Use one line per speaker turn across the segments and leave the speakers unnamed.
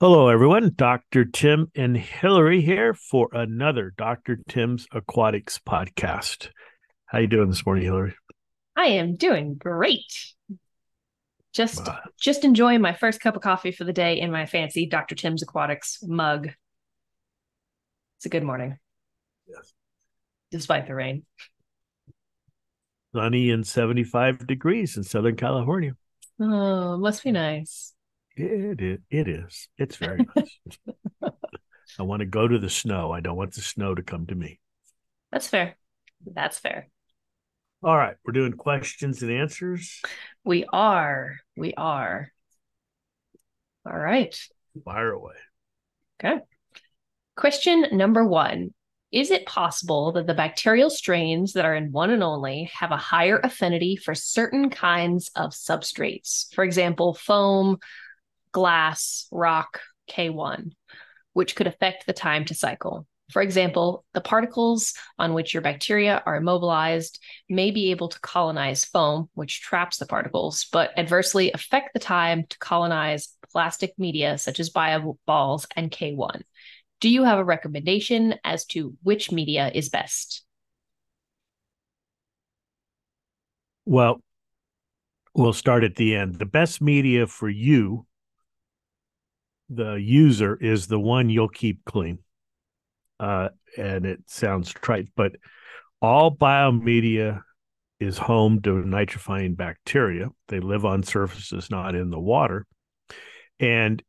Hello, everyone. Dr. Tim and Hillary here for another Dr. Tim's Aquatics podcast. How are you doing this morning, Hillary?
I am doing great. Just wow. just enjoying my first cup of coffee for the day in my fancy Dr. Tim's Aquatics mug. It's a good morning. Yes. Despite the rain.
Sunny and 75 degrees in Southern California.
Oh, must be nice.
It is. It is. It's very nice. I want to go to the snow. I don't want the snow to come to me.
That's fair. That's fair.
All right. We're doing questions and answers.
We are. We are. All right.
Fire away.
Okay. Question number one Is it possible that the bacterial strains that are in one and only have a higher affinity for certain kinds of substrates? For example, foam, glass, rock, K1, which could affect the time to cycle. For example, the particles on which your bacteria are immobilized may be able to colonize foam, which traps the particles, but adversely affect the time to colonize plastic media such as bio balls and K1. Do you have a recommendation as to which media is best?
Well, we'll start at the end. The best media for you the user is the one you'll keep clean. Uh, and it sounds trite, but all biomedia is home to nitrifying bacteria. They live on surfaces, not in the water. And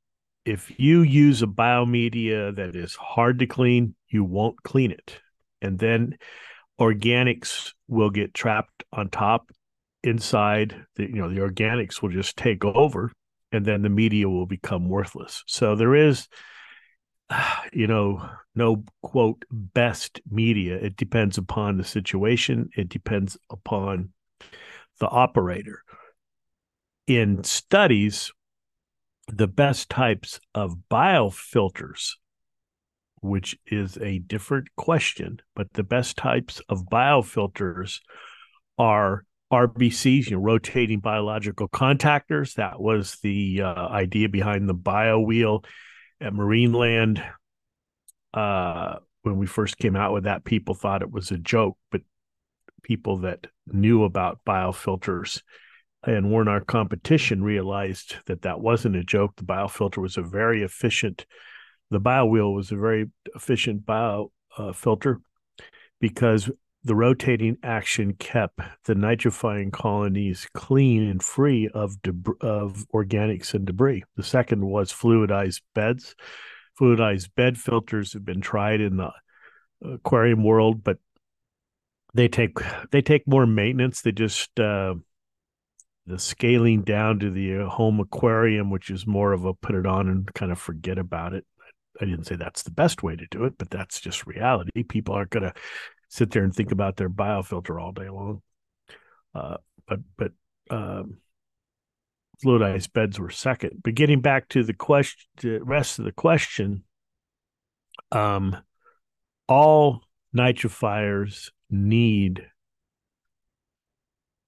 if you use a biomedia that is hard to clean, you won't clean it. And then organics will get trapped on top inside the you know the organics will just take over and then the media will become worthless. So there is, you know, no quote best media. It depends upon the situation, it depends upon the operator. In studies, the best types of biofilters, which is a different question, but the best types of biofilters are RBCs, you know, rotating biological contactors. That was the uh, idea behind the bio wheel at Marineland. Uh, when we first came out with that, people thought it was a joke, but people that knew about biofilters and weren't our competition realized that that wasn't a joke. The biofilter was a very efficient, the bio wheel was a very efficient bio uh, filter because the rotating action kept the nitrifying colonies clean and free of deb- of organics and debris. The second was fluidized beds. Fluidized bed filters have been tried in the aquarium world, but they take they take more maintenance. They just uh, the scaling down to the home aquarium, which is more of a put it on and kind of forget about it. I didn't say that's the best way to do it, but that's just reality. People aren't going to sit there and think about their biofilter all day long. Uh, but but um, fluidized beds were second. But getting back to the question, the rest of the question, um, all nitrifiers need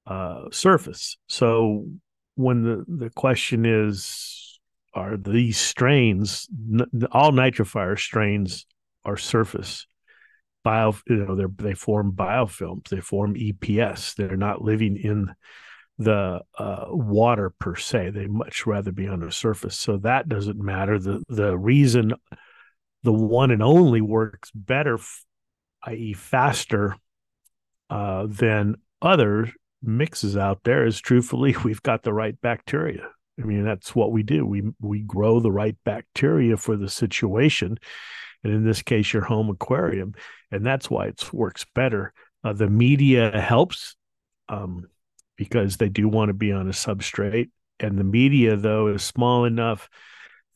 uh, surface. So when the the question is, are these strains all nitrifier strains are surface? Bio you know they they form biofilms they form eps they're not living in the uh, water per se. They much rather be on the surface. So that doesn't matter. The the reason the one and only works better i.e faster uh, than other mixes out there is truthfully we've got the right bacteria. I mean that's what we do. We we grow the right bacteria for the situation and in this case your home aquarium and that's why it works better. Uh, the media helps um, because they do want to be on a substrate and the media though is small enough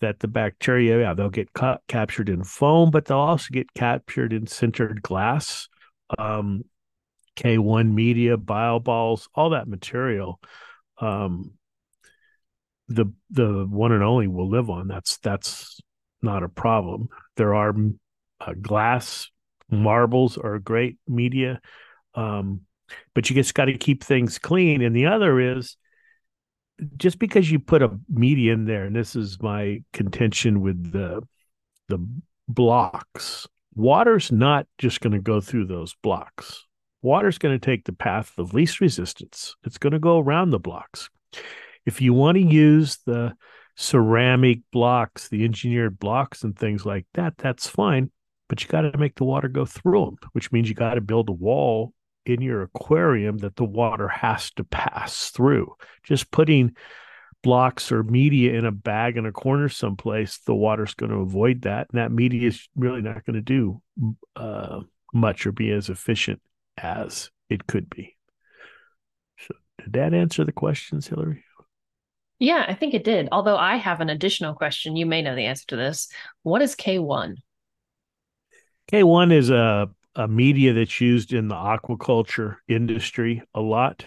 that the bacteria yeah they'll get ca- captured in foam but they'll also get captured in sintered glass um, k1 media bio balls all that material um, the the one and only will live on. That's that's not a problem. There are uh, glass marbles are great media, um, but you just got to keep things clean. And the other is just because you put a media in there, and this is my contention with the the blocks, water's not just going to go through those blocks. Water's going to take the path of least resistance. It's going to go around the blocks. If you want to use the ceramic blocks, the engineered blocks, and things like that, that's fine. But you got to make the water go through them, which means you got to build a wall in your aquarium that the water has to pass through. Just putting blocks or media in a bag in a corner someplace, the water's going to avoid that. And that media is really not going to do uh, much or be as efficient as it could be. So, did that answer the questions, Hillary?
Yeah, I think it did. Although I have an additional question. You may know the answer to this. What is K1?
K1 is a a media that's used in the aquaculture industry a lot.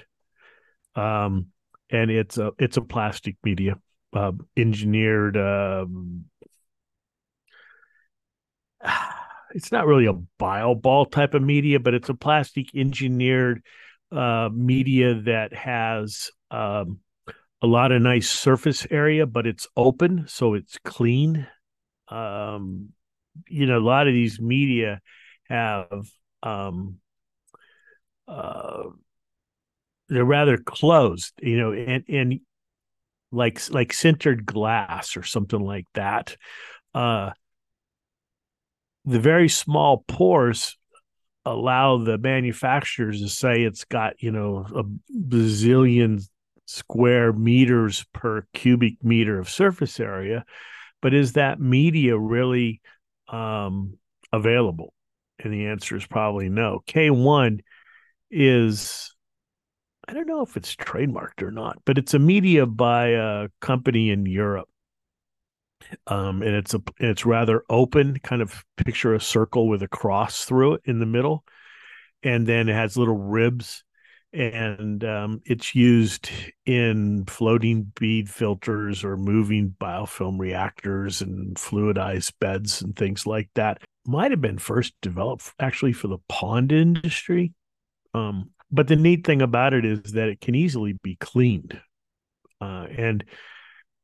Um, and it's a it's a plastic media, uh, engineered. Um, it's not really a bio ball type of media, but it's a plastic engineered uh, media that has um, a lot of nice surface area, but it's open, so it's clean. Um, you know, a lot of these media have um uh they're rather closed you know and and like like sintered glass or something like that uh the very small pores allow the manufacturers to say it's got you know a bazillion square meters per cubic meter of surface area but is that media really um available and the answer is probably no. K1 is I don't know if it's trademarked or not, but it's a media by a company in Europe. Um, and it's a it's rather open, kind of picture a circle with a cross through it in the middle, and then it has little ribs, and um, it's used in floating bead filters or moving biofilm reactors and fluidized beds and things like that might have been first developed actually for the pond industry. Um, but the neat thing about it is that it can easily be cleaned. Uh, and,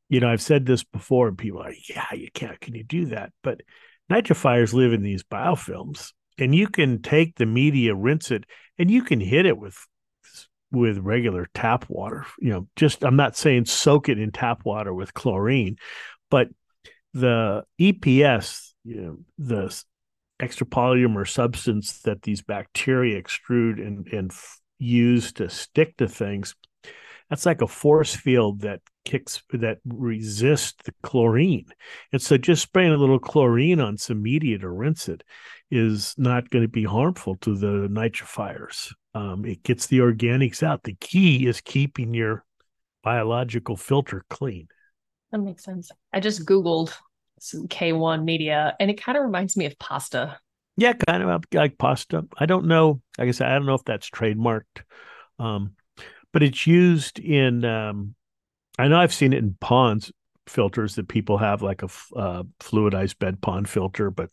you know, I've said this before, and people are yeah, you can't. Can you do that? But nitrifiers live in these biofilms, and you can take the media, rinse it, and you can hit it with with regular tap water. You know, just I'm not saying soak it in tap water with chlorine, but the EPS, you know, the substance that these bacteria extrude and, and f- use to stick to things that's like a force field that kicks that resists the chlorine and so just spraying a little chlorine on some media to rinse it is not going to be harmful to the nitrifiers um, it gets the organics out the key is keeping your biological filter clean
that makes sense i just googled some K1 media, and it kind of reminds me of pasta.
Yeah, kind of like pasta. I don't know. Like I said, I don't know if that's trademarked, um, but it's used in. Um, I know I've seen it in ponds filters that people have, like a uh, fluidized bed pond filter, but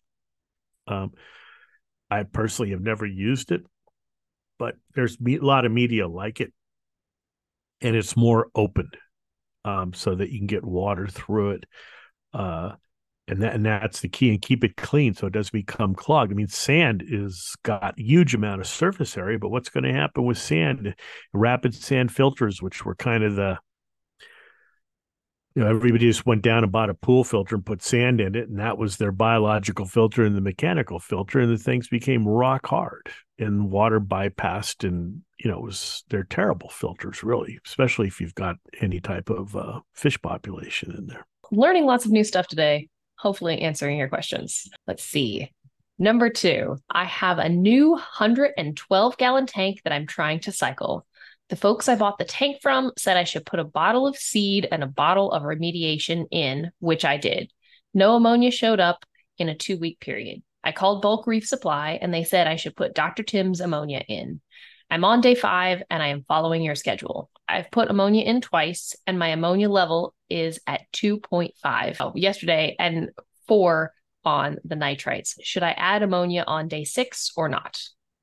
um, I personally have never used it. But there's a lot of media like it, and it's more open, um, so that you can get water through it. Uh, and that and that's the key and keep it clean so it doesn't become clogged i mean sand is got huge amount of surface area but what's going to happen with sand rapid sand filters which were kind of the you know everybody just went down and bought a pool filter and put sand in it and that was their biological filter and the mechanical filter and the things became rock hard and water bypassed and you know it was they're terrible filters really especially if you've got any type of uh, fish population in there
learning lots of new stuff today hopefully answering your questions. Let's see. Number two, I have a new 112 gallon tank that I'm trying to cycle. The folks I bought the tank from said I should put a bottle of seed and a bottle of remediation in, which I did. No ammonia showed up in a two week period. I called Bulk Reef Supply and they said I should put Dr. Tim's ammonia in. I'm on day five and I am following your schedule. I've put ammonia in twice and my ammonia level is at 2.5 oh, yesterday and four on the nitrites. Should I add ammonia on day six or not?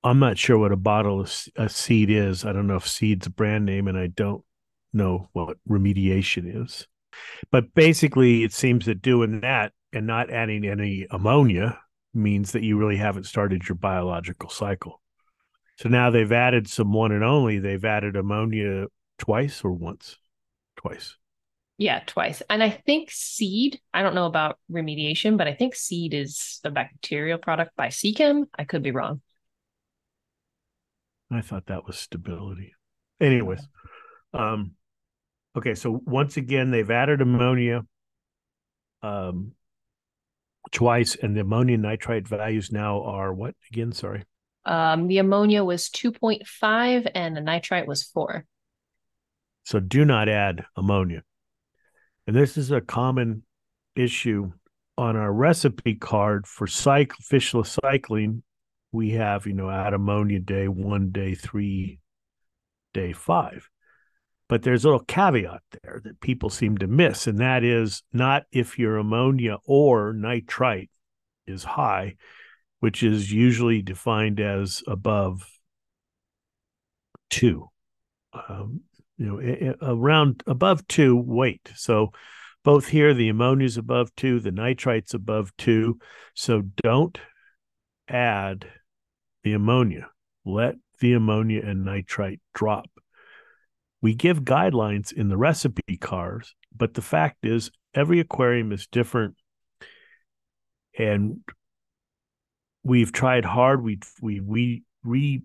I'm not sure what a bottle of a seed is. I don't know if seed's a brand name and I don't know what remediation is. But basically, it seems that doing that and not adding any ammonia means that you really haven't started your biological cycle. So now they've added some one and only. They've added ammonia twice or once? Twice.
Yeah, twice. And I think seed, I don't know about remediation, but I think seed is a bacterial product by Seachem. I could be wrong.
I thought that was stability. Anyways, um, okay, so once again, they've added ammonia um, twice, and the ammonium nitrite values now are what again? Sorry.
Um, the ammonia was 2.5 and the nitrite was 4.
So do not add ammonia. And this is a common issue on our recipe card for cycle fishless cycling. We have, you know, add ammonia day one, day three, day five. But there's a little caveat there that people seem to miss, and that is not if your ammonia or nitrite is high, which is usually defined as above two. Um, you know, around above two weight. So both here, the ammonia is above two, the nitrite's above two. So don't add the ammonia. Let the ammonia and nitrite drop. We give guidelines in the recipe cards, but the fact is, every aquarium is different. And we've tried hard. We we we re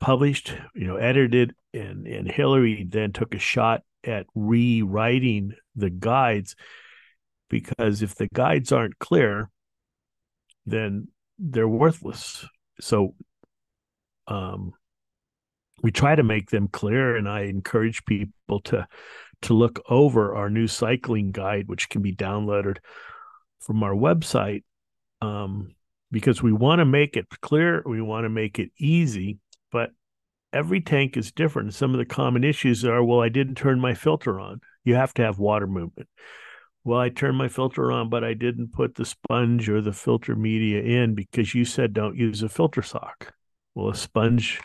published, you know, edited, and and Hillary then took a shot at rewriting the guides because if the guides aren't clear, then they're worthless. So um we try to make them clear and I encourage people to to look over our new cycling guide which can be downloaded from our website um because we want to make it clear, we want to make it easy, but every tank is different. Some of the common issues are well, I didn't turn my filter on. You have to have water movement. Well, I turned my filter on, but I didn't put the sponge or the filter media in because you said don't use a filter sock. Well, a sponge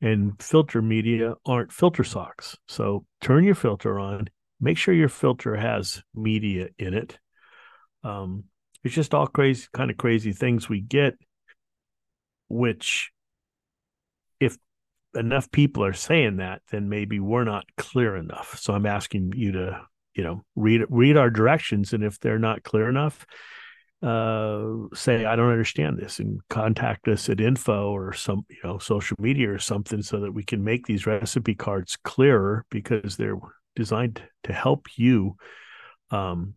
and filter media aren't filter socks. So turn your filter on, make sure your filter has media in it. Um, it's just all crazy kind of crazy things we get which if enough people are saying that then maybe we're not clear enough so i'm asking you to you know read read our directions and if they're not clear enough uh say i don't understand this and contact us at info or some you know social media or something so that we can make these recipe cards clearer because they're designed to help you um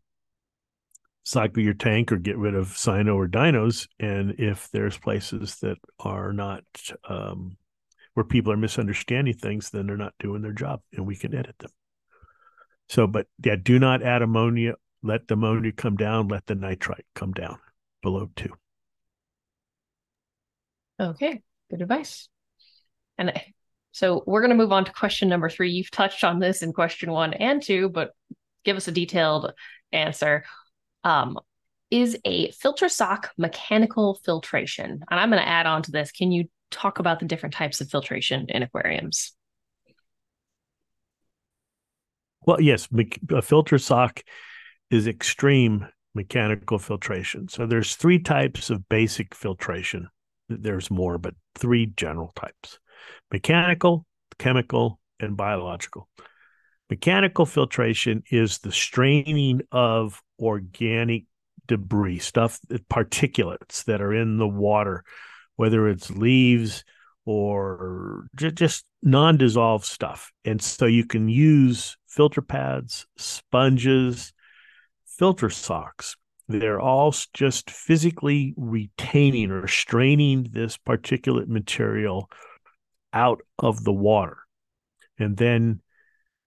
cycle your tank or get rid of cyano or dinos. And if there's places that are not um, where people are misunderstanding things, then they're not doing their job and we can edit them. So, but yeah, do not add ammonia. Let the ammonia come down. Let the nitrite come down below two.
Okay, good advice. And so we're going to move on to question number three. You've touched on this in question one and two, but give us a detailed answer um, is a filter sock mechanical filtration. And I'm going to add on to this. Can you talk about the different types of filtration in aquariums?
Well, yes, a filter sock is extreme mechanical filtration. So there's three types of basic filtration. There's more, but three general types mechanical, chemical, and biological. Mechanical filtration is the straining of organic debris, stuff, uh, particulates that are in the water, whether it's leaves or just non dissolved stuff. And so you can use filter pads, sponges, filter socks. They're all just physically retaining or straining this particulate material out of the water. And then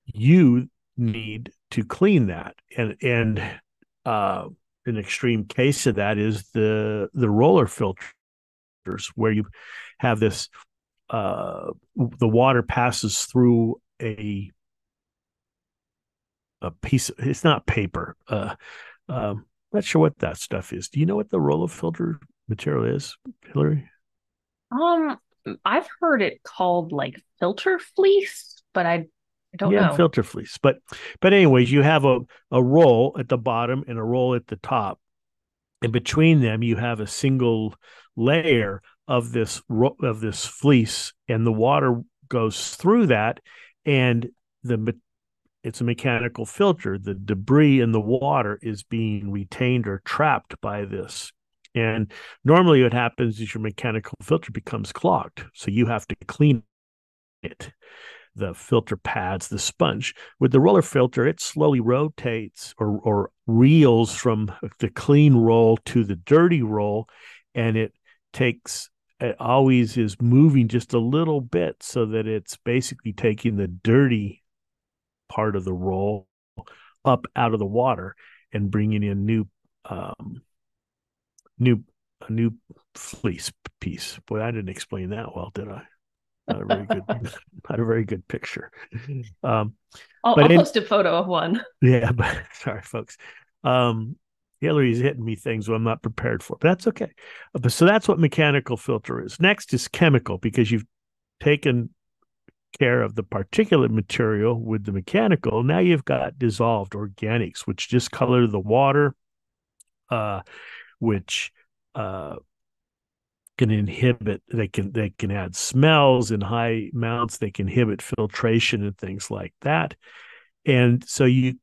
you need to clean that. And and uh, an extreme case of that is the the roller filters where you have this uh, the water passes through a a piece of, it's not paper uh um not sure what that stuff is do you know what the roll of filter material is hillary
um i've heard it called like filter fleece but i don't
yeah,
know.
filter fleece. But but anyways, you have a, a roll at the bottom and a roll at the top. And between them you have a single layer of this of this fleece and the water goes through that and the it's a mechanical filter. The debris in the water is being retained or trapped by this. And normally what happens is your mechanical filter becomes clogged. So you have to clean it the filter pads, the sponge. With the roller filter, it slowly rotates or, or reels from the clean roll to the dirty roll, and it takes it always is moving just a little bit so that it's basically taking the dirty part of the roll up out of the water and bringing in new um, new a new fleece piece. Boy, I didn't explain that well, did I? not a very good not a very good picture. Um
i'll, I'll in, post a photo of one.
Yeah but sorry folks. Um hillary's hitting me things i'm not prepared for but that's okay. But so that's what mechanical filter is. Next is chemical because you've taken care of the particulate material with the mechanical now you've got dissolved organics which discolor the water uh which uh can inhibit they can they can add smells in high amounts they can inhibit filtration and things like that. And so you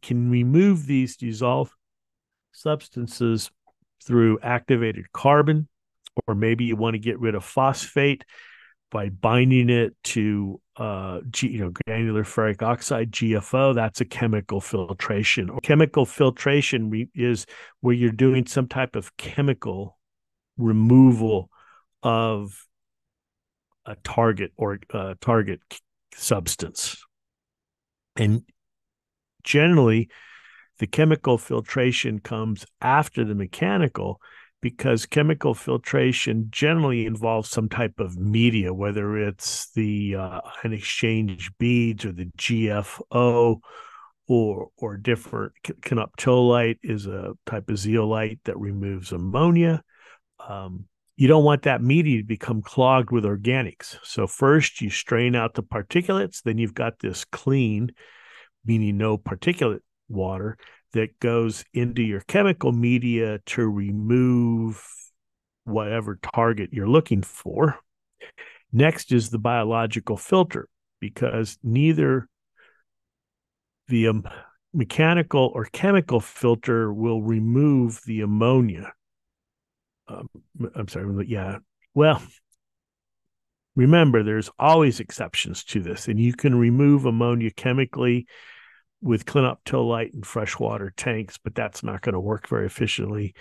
can remove these dissolved substances through activated carbon or maybe you want to get rid of phosphate by binding it to uh, G, you know granular ferric oxide GFO. That's a chemical filtration. Chemical filtration re- is where you're doing some type of chemical removal of a target or uh, target substance. And generally, the chemical filtration comes after the mechanical because chemical filtration generally involves some type of media, whether it's the uh, ion exchange beads or the GFO or or different clinoptilolite is a type of zeolite that removes ammonia um, you don't want that media to become clogged with organics. So first you strain out the particulates, then you've got this clean, meaning no particulate water that goes into your chemical media to remove whatever target you're looking for. Next is the biological filter because neither the um, mechanical or chemical filter will remove the ammonia um, I'm sorry, yeah. Well, remember, there's always exceptions to this, and you can remove ammonia chemically with clinoptolite and freshwater tanks, but that's not going to work very efficiently.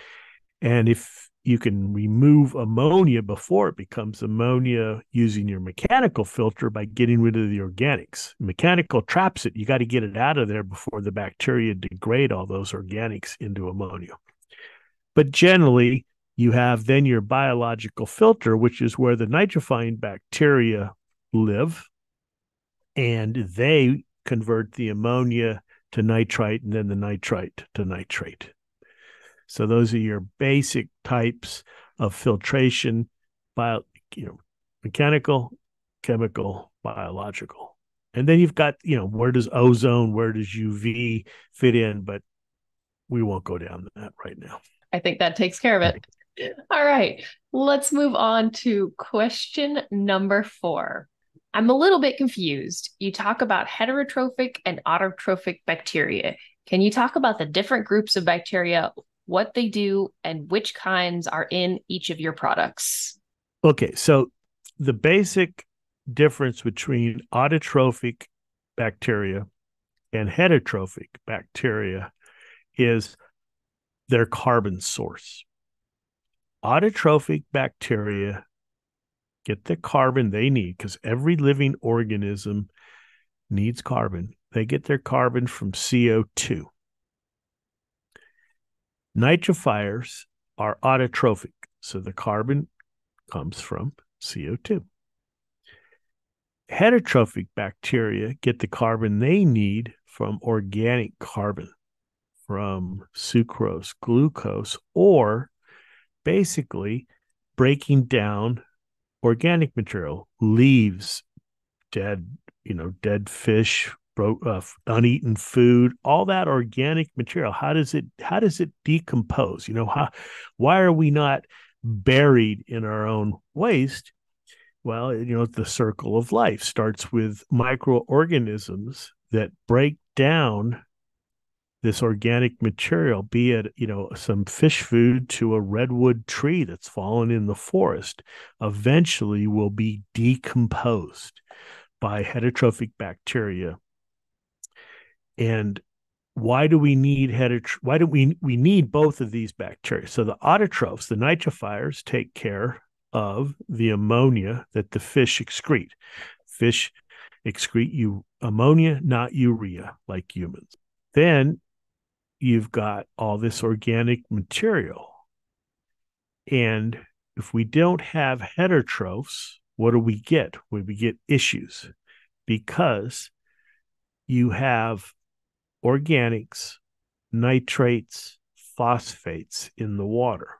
And if you can remove ammonia before it becomes ammonia using your mechanical filter by getting rid of the organics. Mechanical traps it, you got to get it out of there before the bacteria degrade all those organics into ammonia. But generally, you have then your biological filter, which is where the nitrifying bacteria live, and they convert the ammonia to nitrite and then the nitrite to nitrate. So those are your basic types of filtration, bio, you know, mechanical, chemical, biological. And then you've got, you know, where does ozone, where does UV fit in? But we won't go down that right now.
I think that takes care of it. All right, let's move on to question number four. I'm a little bit confused. You talk about heterotrophic and autotrophic bacteria. Can you talk about the different groups of bacteria, what they do, and which kinds are in each of your products?
Okay, so the basic difference between autotrophic bacteria and heterotrophic bacteria is their carbon source autotrophic bacteria get the carbon they need because every living organism needs carbon. They get their carbon from CO2. Nitrifiers are autotrophic, so the carbon comes from CO2. Heterotrophic bacteria get the carbon they need from organic carbon, from sucrose, glucose, or basically breaking down organic material, leaves, dead you know, dead fish, bro- uh, uneaten food, all that organic material. How does it how does it decompose? You know, how why are we not buried in our own waste? Well, you know, the circle of life starts with microorganisms that break down this organic material, be it, you know, some fish food to a redwood tree that's fallen in the forest, eventually will be decomposed by heterotrophic bacteria. And why do we need heterotroph? Why do we we need both of these bacteria? So the autotrophs, the nitrifiers, take care of the ammonia that the fish excrete. Fish excrete you ammonia, not urea, like humans. Then you've got all this organic material. And if we don't have heterotrophs, what do we get? We get issues because you have organics, nitrates, phosphates in the water.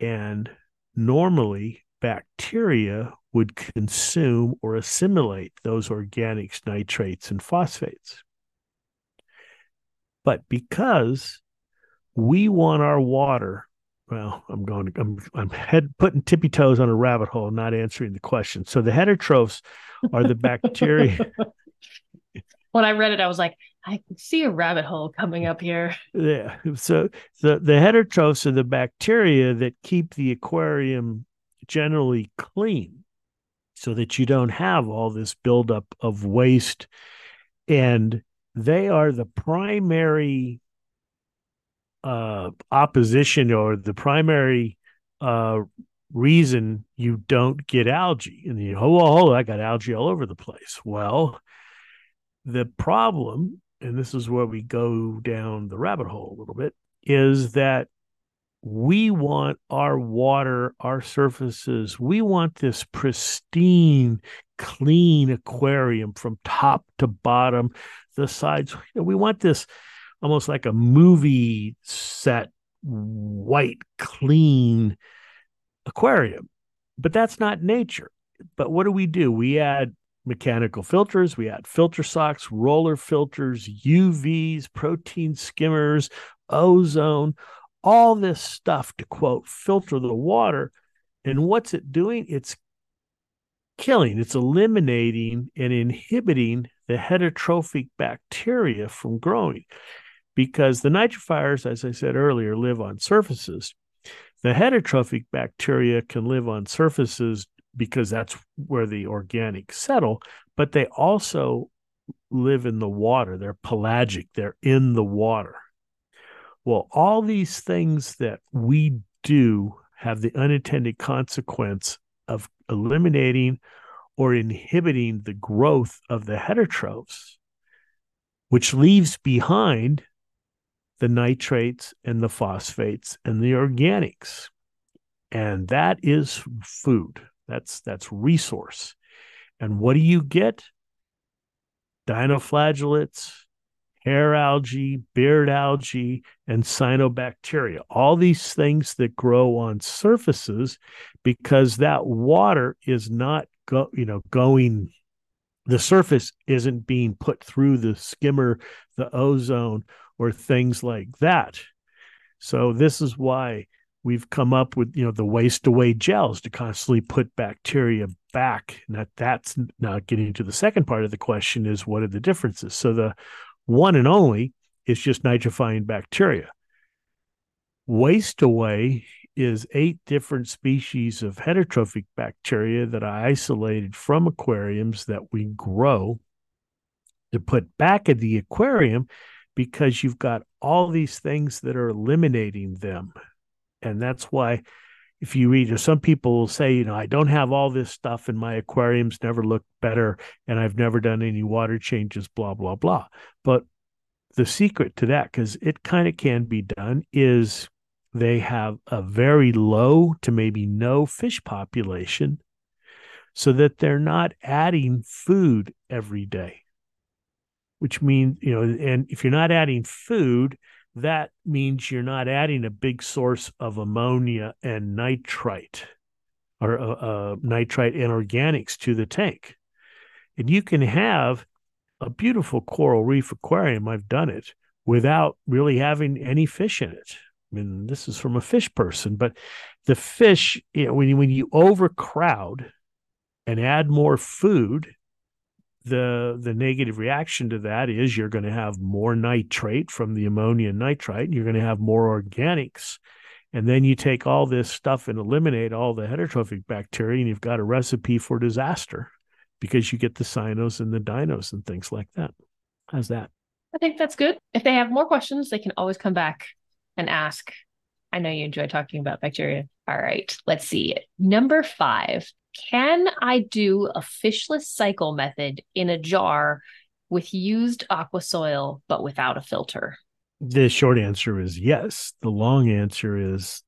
And normally, bacteria would consume or assimilate those organics, nitrates, and phosphates. But because we want our water, well, I'm going, I'm, I'm head putting tippy toes on a rabbit hole, not answering the question. So the heterotrophs are the bacteria.
when I read it, I was like, I can see a rabbit hole coming up here.
Yeah. So the, the heterotrophs are the bacteria that keep the aquarium generally clean so that you don't have all this buildup of waste. And they are the primary uh, opposition or the primary uh, reason you don't get algae. And you oh, oh, I got algae all over the place. Well, the problem, and this is where we go down the rabbit hole a little bit, is that we want our water, our surfaces, we want this pristine, clean aquarium from top to bottom the sides. You know, we want this almost like a movie set, white, clean aquarium. But that's not nature. But what do we do? We add mechanical filters, we add filter socks, roller filters, UVs, protein skimmers, ozone, all this stuff to quote filter the water. And what's it doing? It's killing, it's eliminating and inhibiting the heterotrophic bacteria from growing because the nitrifiers, as I said earlier, live on surfaces. The heterotrophic bacteria can live on surfaces because that's where the organics settle, but they also live in the water. They're pelagic, they're in the water. Well, all these things that we do have the unintended consequence of eliminating or inhibiting the growth of the heterotrophs, which leaves behind the nitrates and the phosphates and the organics. And that is food. That's that's resource. And what do you get? Dinoflagellates, hair algae, beard algae, and cyanobacteria. All these things that grow on surfaces because that water is not go, you know, going the surface isn't being put through the skimmer, the ozone, or things like that. So this is why we've come up with you know the waste away gels to constantly put bacteria back. Now that's now getting to the second part of the question is what are the differences? So the one and only is just nitrifying bacteria. Waste away is eight different species of heterotrophic bacteria that I isolated from aquariums that we grow to put back in the aquarium because you've got all these things that are eliminating them. And that's why if you read some people will say, you know, I don't have all this stuff and my aquariums never look better and I've never done any water changes, blah, blah, blah. But the secret to that, because it kind of can be done, is they have a very low to maybe no fish population so that they're not adding food every day which means you know and if you're not adding food that means you're not adding a big source of ammonia and nitrite or uh, uh, nitrite and organics to the tank And you can have a beautiful coral reef aquarium. I've done it without really having any fish in it. Mean, this is from a fish person, but the fish, you know, when you, when you overcrowd and add more food, the the negative reaction to that is you're going to have more nitrate from the ammonia and nitrite. You're going to have more organics, and then you take all this stuff and eliminate all the heterotrophic bacteria, and you've got a recipe for disaster because you get the cyanos and the dinos and things like that. How's that?
I think that's good. If they have more questions, they can always come back and ask. I know you enjoy talking about bacteria. All right, let's see. Number five Can I do a fishless cycle method in a jar with used aqua soil, but without a filter?
The short answer is yes. The long answer is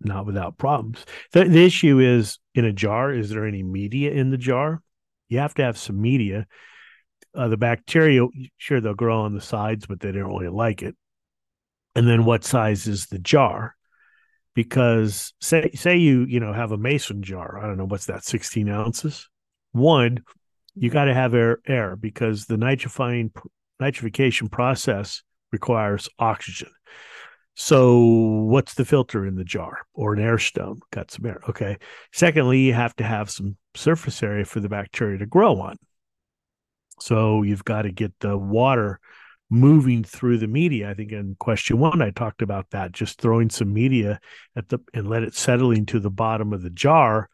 not without problems. The, the issue is in a jar, is there any media in the jar? You have to have some media. Uh, the bacteria, sure, they'll grow on the sides, but they don't really like it. And then what size is the jar? Because say say you you know have a mason jar. I don't know what's that, 16 ounces. One, you got to have air air because the nitrifying nitrification process requires oxygen. So, what's the filter in the jar or an air stone? Got some air. Okay. Secondly, you have to have some surface area for the bacteria to grow on. So, you've got to get the water moving through the media. I think in question one, I talked about that just throwing some media at the and let it settling to the bottom of the jar.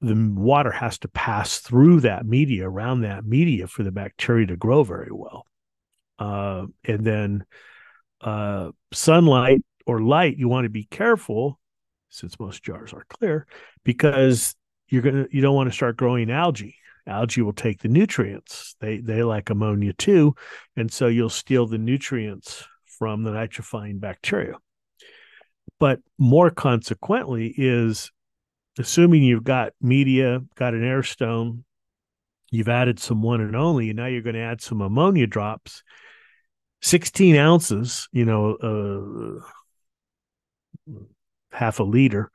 The water has to pass through that media, around that media, for the bacteria to grow very well. Uh, and then uh, sunlight or light, you want to be careful since most jars are clear because you're gonna you don't want to start growing algae. Algae will take the nutrients. They they like ammonia too, and so you'll steal the nutrients from the nitrifying bacteria. But more consequently is assuming you've got media, got an air stone, you've added some one and only, and now you're going to add some ammonia drops 16 ounces, you know, uh, half a liter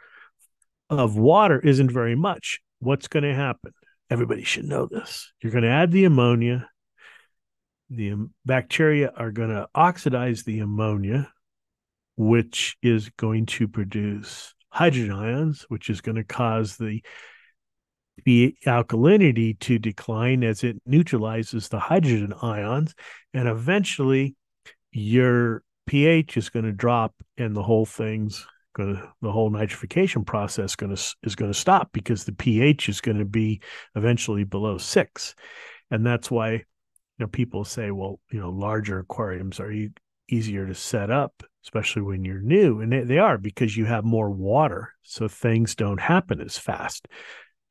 of water isn't very much. What's going to happen? Everybody should know this. You're going to add the ammonia. The bacteria are going to oxidize the ammonia, which is going to produce hydrogen ions, which is going to cause the the alkalinity to decline as it neutralizes the hydrogen ions and eventually your pH is going to drop and the whole thing's going to the whole nitrification process going to is going to stop because the pH is going to be eventually below 6 and that's why you know people say well you know larger aquariums are easier to set up especially when you're new and they, they are because you have more water so things don't happen as fast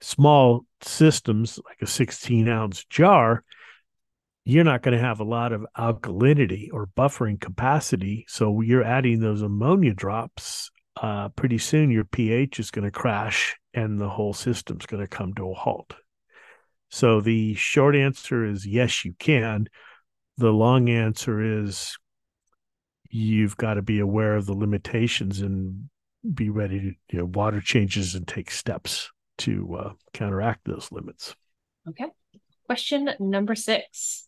small systems like a 16 ounce jar, you're not going to have a lot of alkalinity or buffering capacity. So you're adding those ammonia drops. Uh, pretty soon your pH is going to crash and the whole system's going to come to a halt. So the short answer is yes, you can. The long answer is you've got to be aware of the limitations and be ready to, you know, water changes and take steps to uh, counteract those limits.
Okay. Question number six.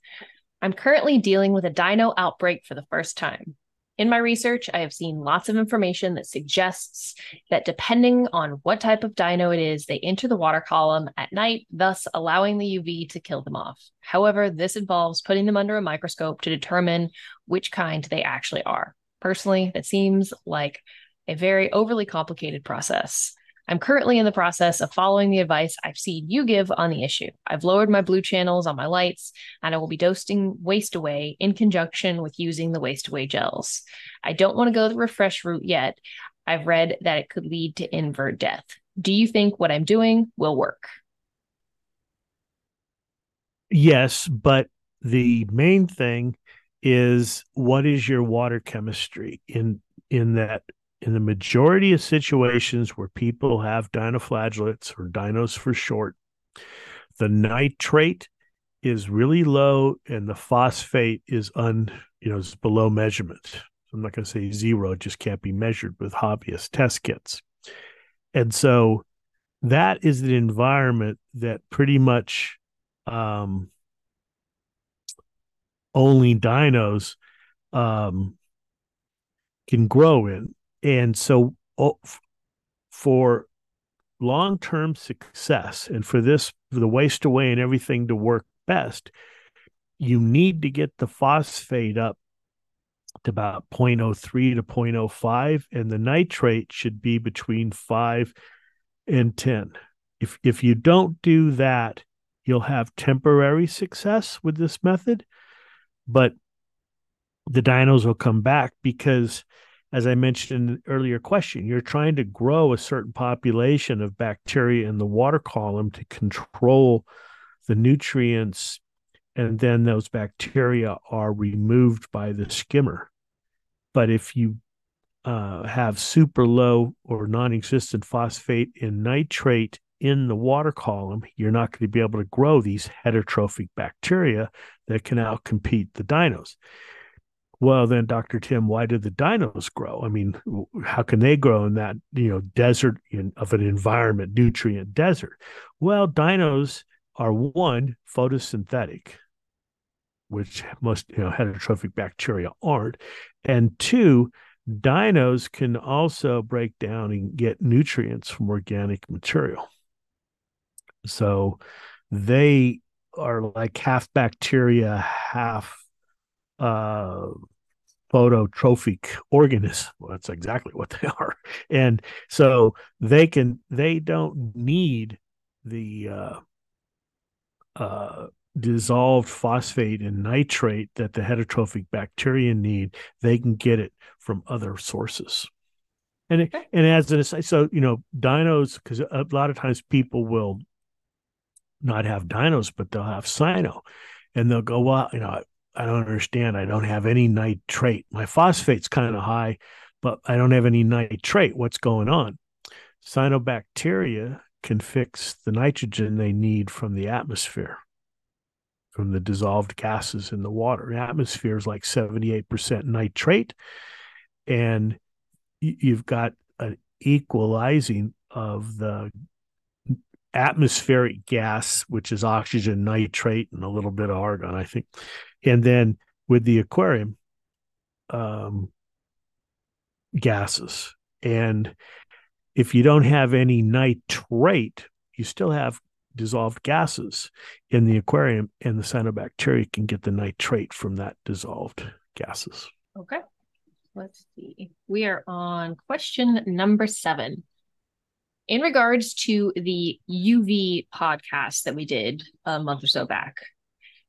I'm currently dealing with a dino outbreak for the first time. In my research, I have seen lots of information that suggests that depending on what type of dino it is, they enter the water column at night, thus allowing the UV to kill them off. However, this involves putting them under a microscope to determine which kind they actually are. Personally, that seems like a very overly complicated process. I'm currently in the process of following the advice I've seen you give on the issue. I've lowered my blue channels on my lights, and I will be dosing waste away in conjunction with using the waste away gels. I don't want to go the refresh route yet. I've read that it could lead to invert death. Do you think what I'm doing will work?
Yes, but the main thing is what is your water chemistry in in that in the majority of situations where people have dinoflagellates or dinos for short, the nitrate is really low and the phosphate is un you know is below measurement. I'm not going to say zero; it just can't be measured with hobbyist test kits. And so that is the environment that pretty much um, only dinos um, can grow in. And so for long term success and for this, for the waste away and everything to work best, you need to get the phosphate up to about 0.03 to 0.05 and the nitrate should be between 5 and 10 if if you don't do that you'll have temporary success with this method but the dinos will come back because as i mentioned in the earlier question you're trying to grow a certain population of bacteria in the water column to control the nutrients and then those bacteria are removed by the skimmer. But if you uh, have super low or non existent phosphate and nitrate in the water column, you're not going to be able to grow these heterotrophic bacteria that can outcompete the dinos. Well, then, Dr. Tim, why did the dinos grow? I mean, how can they grow in that you know desert in, of an environment, nutrient desert? Well, dinos are one photosynthetic which most you know heterotrophic bacteria aren't, and two, dinos can also break down and get nutrients from organic material. So they are like half bacteria, half uh, phototrophic organism. Well, that's exactly what they are. And so they can they don't need the uh, uh, dissolved phosphate and nitrate that the heterotrophic bacteria need, they can get it from other sources. And okay. and as an aside, so you know dinos because a lot of times people will not have dinos but they'll have cyano, and they'll go well you know I, don't understand I don't have any nitrate my phosphate's kind of high but I don't have any nitrate what's going on? Cyanobacteria can fix the nitrogen they need from the atmosphere from the dissolved gases in the water. The atmosphere is like 78% nitrate, and you've got an equalizing of the atmospheric gas, which is oxygen, nitrate, and a little bit of argon, I think. And then with the aquarium, um, gases. And if you don't have any nitrate, you still have dissolved gases in the aquarium, and the cyanobacteria can get the nitrate from that dissolved gases.
Okay. Let's see. We are on question number seven. In regards to the UV podcast that we did a month or so back,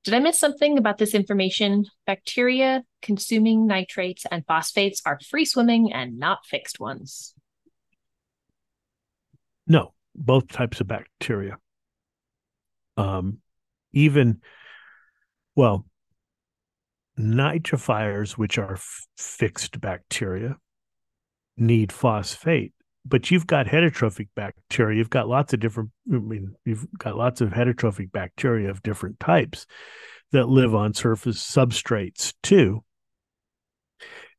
did I miss something about this information? Bacteria consuming nitrates and phosphates are free swimming and not fixed ones.
No, both types of bacteria um, even well nitrifiers which are f- fixed bacteria need phosphate but you've got heterotrophic bacteria you've got lots of different i mean you've got lots of heterotrophic bacteria of different types that live on surface substrates too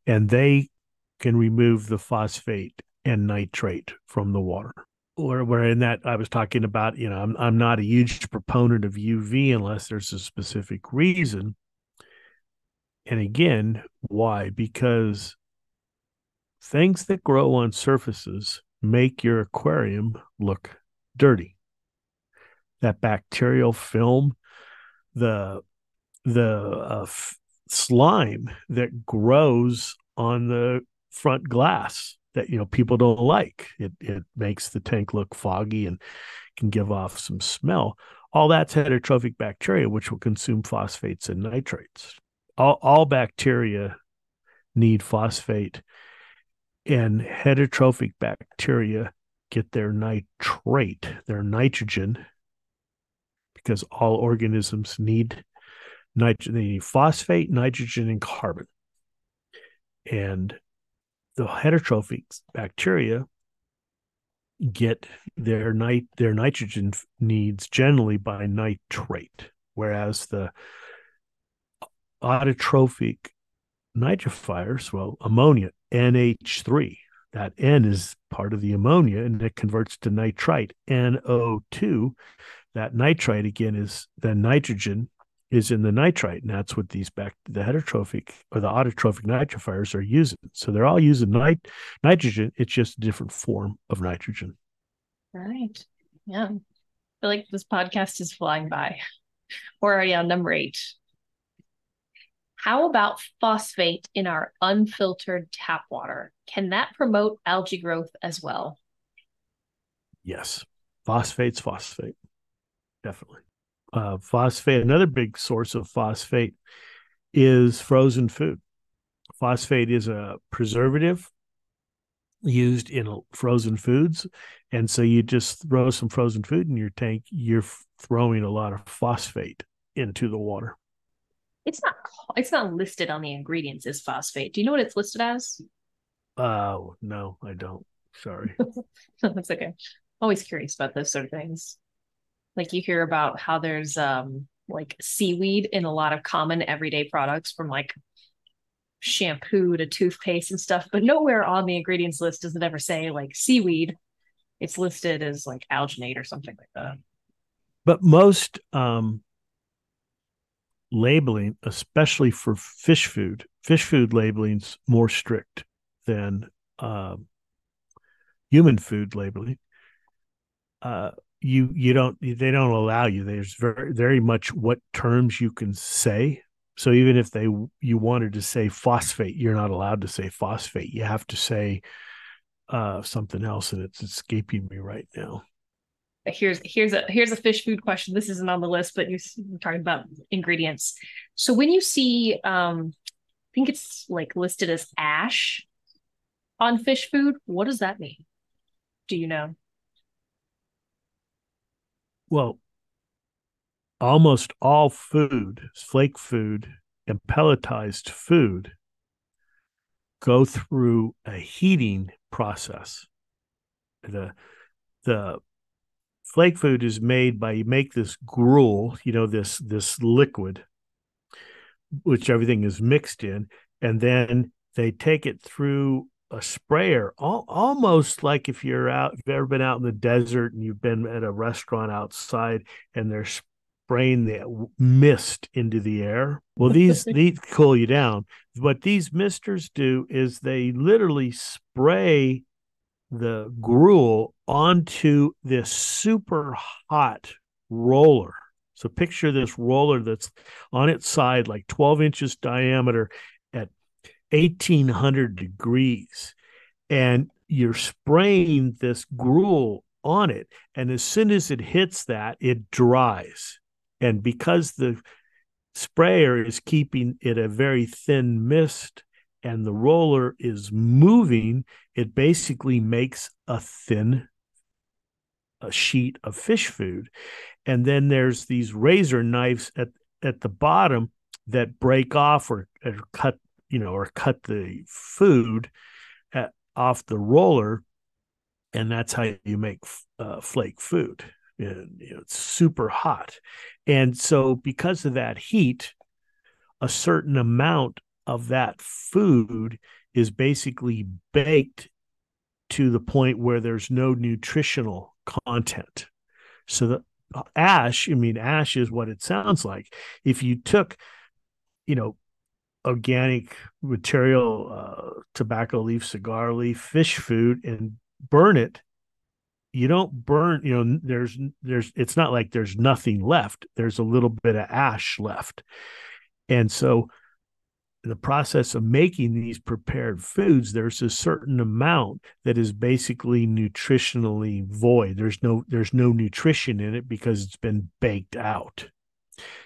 and they can remove the phosphate and nitrate from the water or where in that I was talking about, you know, I'm I'm not a huge proponent of UV unless there's a specific reason. And again, why? Because things that grow on surfaces make your aquarium look dirty. That bacterial film, the the uh, f- slime that grows on the front glass that you know people don't like. It it makes the tank look foggy and can give off some smell. All that's heterotrophic bacteria, which will consume phosphates and nitrates. All all bacteria need phosphate, and heterotrophic bacteria get their nitrate, their nitrogen, because all organisms need nitrogen. They need phosphate, nitrogen, and carbon. And the heterotrophic bacteria get their nit their nitrogen needs generally by nitrate, whereas the autotrophic nitrifiers, well, ammonia, NH3, that N is part of the ammonia and it converts to nitrite, NO2, that nitrite again is the nitrogen is in the nitrite, and that's what these back the heterotrophic or the autotrophic nitrifiers are using. So they're all using nit- nitrogen. It's just a different form of nitrogen.
Right. Yeah. I feel like this podcast is flying by. We're already on number eight. How about phosphate in our unfiltered tap water? Can that promote algae growth as well?
Yes. Phosphate's phosphate. Definitely. Uh, phosphate, another big source of phosphate is frozen food. Phosphate is a preservative used in frozen foods. And so you just throw some frozen food in your tank, you're throwing a lot of phosphate into the water.
It's not it's not listed on the ingredients as phosphate. Do you know what it's listed as?
Oh, no, I don't. Sorry.
That's okay. Always curious about those sort of things. Like you hear about how there's um like seaweed in a lot of common everyday products from like shampoo to toothpaste and stuff, but nowhere on the ingredients list does it ever say like seaweed. It's listed as like alginate or something like that.
But most um labeling, especially for fish food, fish food labeling's more strict than uh, human food labeling. Uh, you you don't they don't allow you. There's very very much what terms you can say. So even if they you wanted to say phosphate, you're not allowed to say phosphate. You have to say uh, something else, and it's escaping me right now
here's here's a here's a fish food question. This isn't on the list, but you're talking about ingredients. So when you see, um, I think it's like listed as ash on fish food. What does that mean? Do you know?
Well, almost all food, flake food, and pelletized food go through a heating process. The the flake food is made by you make this gruel, you know, this this liquid, which everything is mixed in, and then they take it through a sprayer, all, almost like if you're out, if you've ever been out in the desert and you've been at a restaurant outside and they're spraying the mist into the air. Well, these these cool you down. What these misters do is they literally spray the gruel onto this super hot roller. So picture this roller that's on its side, like 12 inches diameter at 1800 degrees. And you're spraying this gruel on it. And as soon as it hits that, it dries. And because the sprayer is keeping it a very thin mist, and the roller is moving, it basically makes a thin a sheet of fish food. And then there's these razor knives at, at the bottom that break off or, or cut, you know, or cut the food at, off the roller. And that's how you make uh, flake food. And, you know, it's super hot. And so, because of that heat, a certain amount of that food is basically baked to the point where there's no nutritional content. So the ash, I mean, ash is what it sounds like. If you took, you know, organic material, uh, tobacco leaf, cigar leaf, fish food, and burn it, you don't burn. You know, there's there's. It's not like there's nothing left. There's a little bit of ash left, and so the process of making these prepared foods there's a certain amount that is basically nutritionally void. There's no there's no nutrition in it because it's been baked out.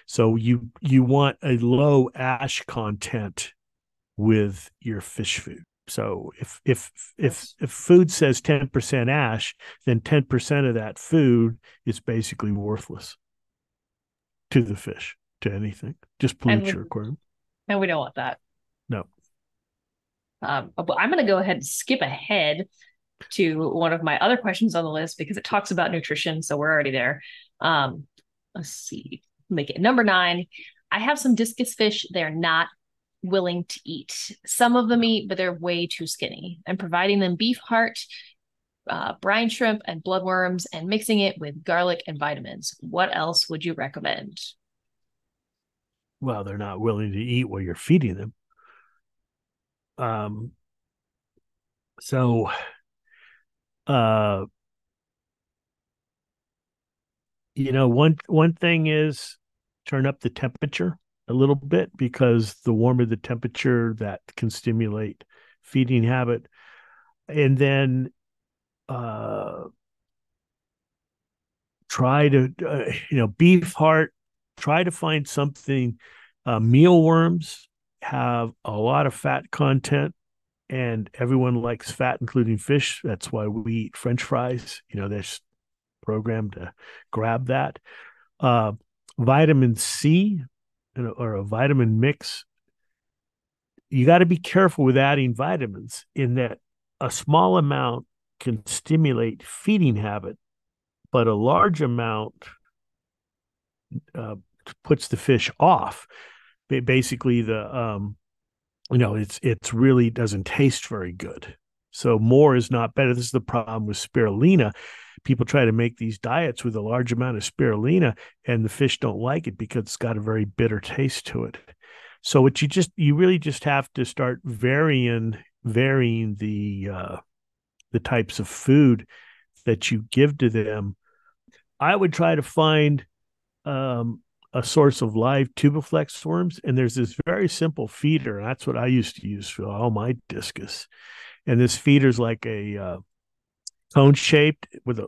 So you you want a low ash content with your fish food. So if if if if food says 10% ash then 10% of that food is basically worthless to the fish to anything just pollute your aquarium
and we don't want that.
No.
Um, but I'm going to go ahead and skip ahead to one of my other questions on the list because it talks about nutrition. So we're already there. Um, let's see. Make it number nine. I have some discus fish. They're not willing to eat. Some of them eat, but they're way too skinny. I'm providing them beef heart uh, brine shrimp and bloodworms and mixing it with garlic and vitamins. What else would you recommend?
Well, they're not willing to eat what you're feeding them. Um, so, uh, you know, one one thing is turn up the temperature a little bit because the warmer the temperature, that can stimulate feeding habit, and then uh, try to uh, you know beef heart. Try to find something. Uh, mealworms have a lot of fat content and everyone likes fat, including fish. That's why we eat French fries. You know, they're programmed to grab that. Uh, vitamin C or a vitamin mix. You got to be careful with adding vitamins in that a small amount can stimulate feeding habit, but a large amount uh, puts the fish off. Basically, the um, you know it's it's really doesn't taste very good. So more is not better. This is the problem with spirulina. People try to make these diets with a large amount of spirulina and the fish don't like it because it's got a very bitter taste to it. So what you just you really just have to start varying varying the uh the types of food that you give to them. I would try to find um a source of live tubiflex worms. And there's this very simple feeder. And that's what I used to use for all my discus. And this feeder's like a uh, cone shaped with a,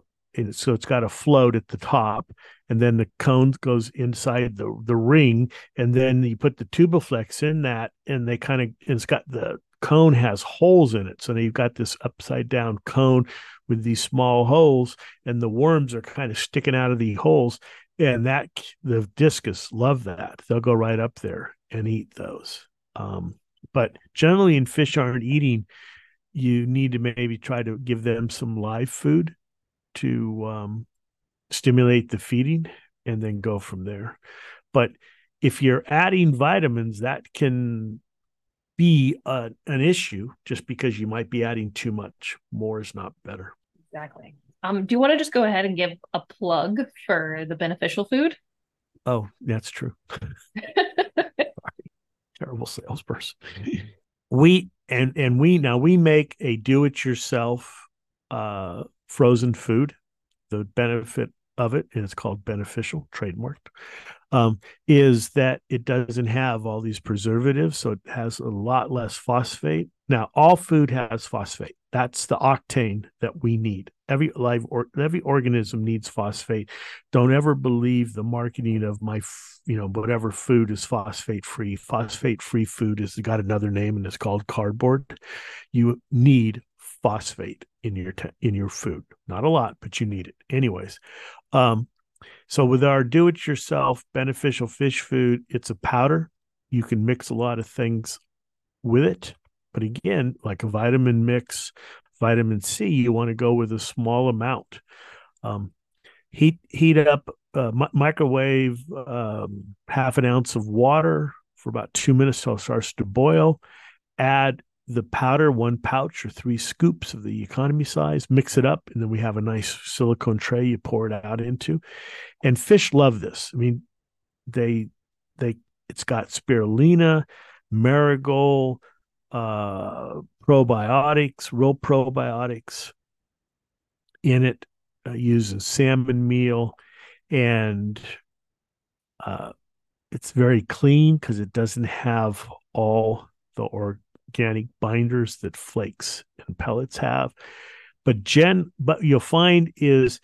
so it's got a float at the top, and then the cone goes inside the the ring, and then you put the tubiflex in that, and they kind of it's got the cone has holes in it, so you've got this upside down cone with these small holes, and the worms are kind of sticking out of the holes, and that the discus love that. They'll go right up there and eat those. Um, but generally in fish aren't eating you need to maybe try to give them some live food to um, stimulate the feeding and then go from there. But if you're adding vitamins that can be a, an issue just because you might be adding too much. More is not better.
Exactly um, do you want to just go ahead and give a plug for the beneficial food?
Oh, that's true. Terrible salesperson. we and and we now we make a do-it-yourself uh, frozen food. The benefit of it, and it's called beneficial, trademarked, um, is that it doesn't have all these preservatives, so it has a lot less phosphate. Now, all food has phosphate. That's the octane that we need. Every live or every organism needs phosphate. Don't ever believe the marketing of my, you know, whatever food is phosphate free. Phosphate free food has got another name and it's called cardboard. You need phosphate in your in your food. Not a lot, but you need it anyways. Um, so with our do-it-yourself beneficial fish food, it's a powder. You can mix a lot of things with it but again, like a vitamin mix, vitamin C, you want to go with a small amount. Um, heat heat up uh, mi- microwave um, half an ounce of water for about two minutes till it starts to boil. Add the powder, one pouch or three scoops of the economy size, mix it up, and then we have a nice silicone tray you pour it out into. And fish love this. I mean, they they it's got spirulina, marigold, uh, probiotics, real probiotics in it, uh, using salmon meal, and uh, it's very clean because it doesn't have all the organic binders that flakes and pellets have. But Jen, but you'll find is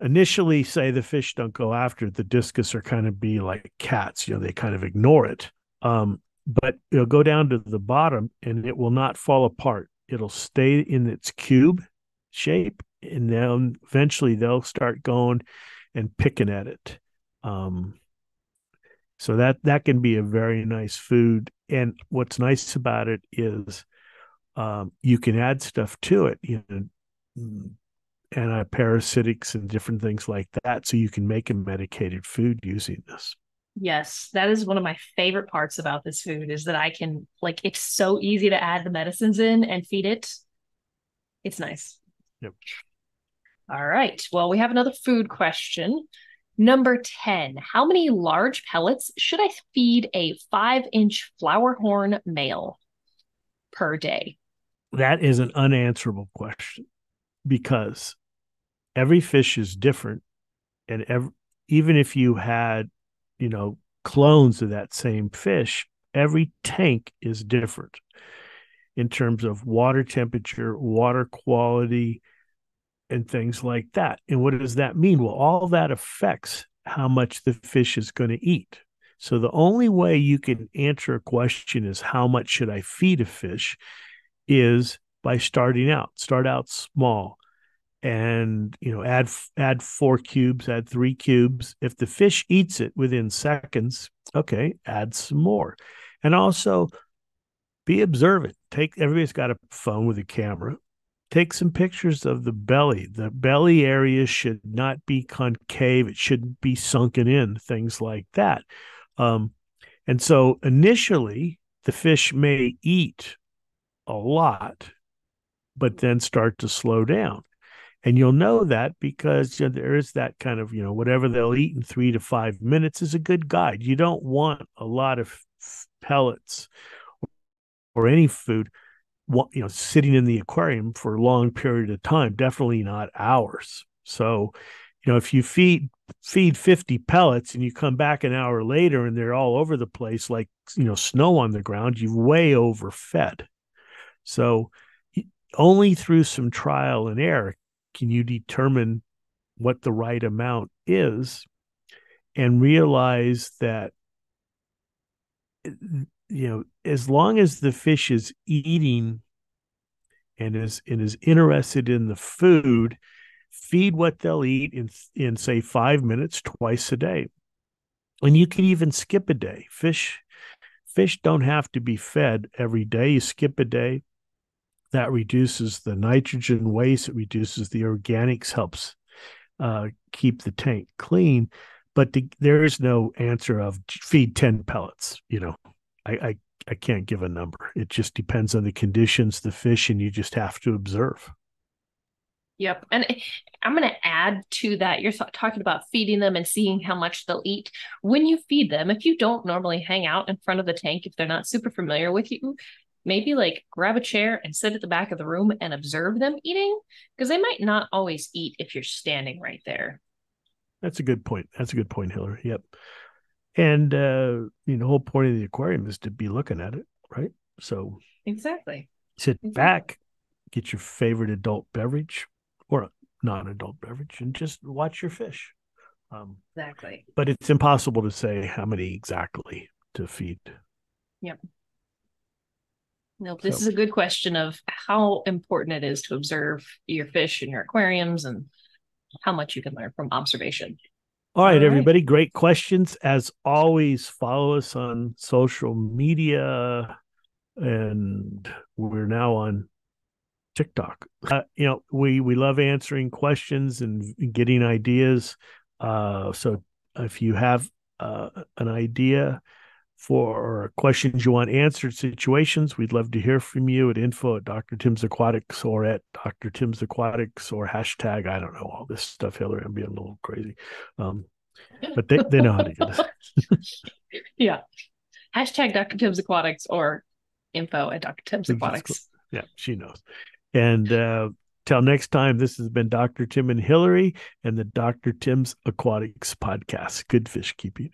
initially say the fish don't go after it, the discus are kind of be like cats, you know, they kind of ignore it. Um, but it'll go down to the bottom and it will not fall apart. It'll stay in its cube shape, and then eventually they'll start going and picking at it. Um, so that that can be a very nice food. And what's nice about it is um, you can add stuff to it, you know, antiparasitics and different things like that, so you can make a medicated food using this.
Yes, that is one of my favorite parts about this food is that I can like it's so easy to add the medicines in and feed it. It's nice.
Yep.
All right. Well, we have another food question. Number 10. How many large pellets should I feed a five inch flowerhorn male per day?
That is an unanswerable question because every fish is different. And every, even if you had, you know, clones of that same fish, every tank is different in terms of water temperature, water quality, and things like that. And what does that mean? Well, all that affects how much the fish is going to eat. So the only way you can answer a question is how much should I feed a fish is by starting out. Start out small and you know add add 4 cubes, add 3 cubes. If the fish eats it within seconds, okay, add some more. And also be observant. Take everybody's got a phone with a camera take some pictures of the belly. The belly area should not be concave, it shouldn't be sunken in, things like that. Um, and so initially, the fish may eat a lot, but then start to slow down. And you'll know that because you know, there is that kind of, you know, whatever they'll eat in three to five minutes is a good guide. You don't want a lot of pellets or any food you know sitting in the aquarium for a long period of time definitely not hours so you know if you feed feed 50 pellets and you come back an hour later and they're all over the place like you know snow on the ground you've way overfed so only through some trial and error can you determine what the right amount is and realize that you know, as long as the fish is eating and is and is interested in the food, feed what they'll eat in in say five minutes twice a day. And you can even skip a day. Fish fish don't have to be fed every day. You skip a day. That reduces the nitrogen waste, it reduces the organics, helps uh, keep the tank clean. But the, there is no answer of feed 10 pellets, you know, I, I I can't give a number. It just depends on the conditions, the fish, and you just have to observe.
Yep. And I'm going to add to that. You're talking about feeding them and seeing how much they'll eat. When you feed them, if you don't normally hang out in front of the tank, if they're not super familiar with you, maybe like grab a chair and sit at the back of the room and observe them eating because they might not always eat if you're standing right there.
That's a good point. That's a good point, Hillary. Yep. And uh, you know, the whole point of the aquarium is to be looking at it, right? So
exactly.
Sit
exactly.
back, get your favorite adult beverage or non-adult beverage, and just watch your fish.
Um, exactly.
But it's impossible to say how many exactly to feed.
Yep. No, this so. is a good question of how important it is to observe your fish in your aquariums and how much you can learn from observation.
All right, All right, everybody. Great questions. As always, follow us on social media. And we're now on TikTok. Uh, you know, we we love answering questions and getting ideas. Uh, so if you have uh, an idea for questions you want answered situations, we'd love to hear from you at info at Dr. Tim's Aquatics or at Dr. Tim's Aquatics or hashtag, I don't know, all this stuff, Hillary. I'm being a little crazy. Um, but they, they know how to get it.
yeah. Hashtag Dr. Tim's Aquatics or info at Dr. Tim's Aquatics.
Yeah, she knows. And uh, till next time, this has been Dr. Tim and Hillary and the Dr. Tim's Aquatics podcast. Good fish keeping.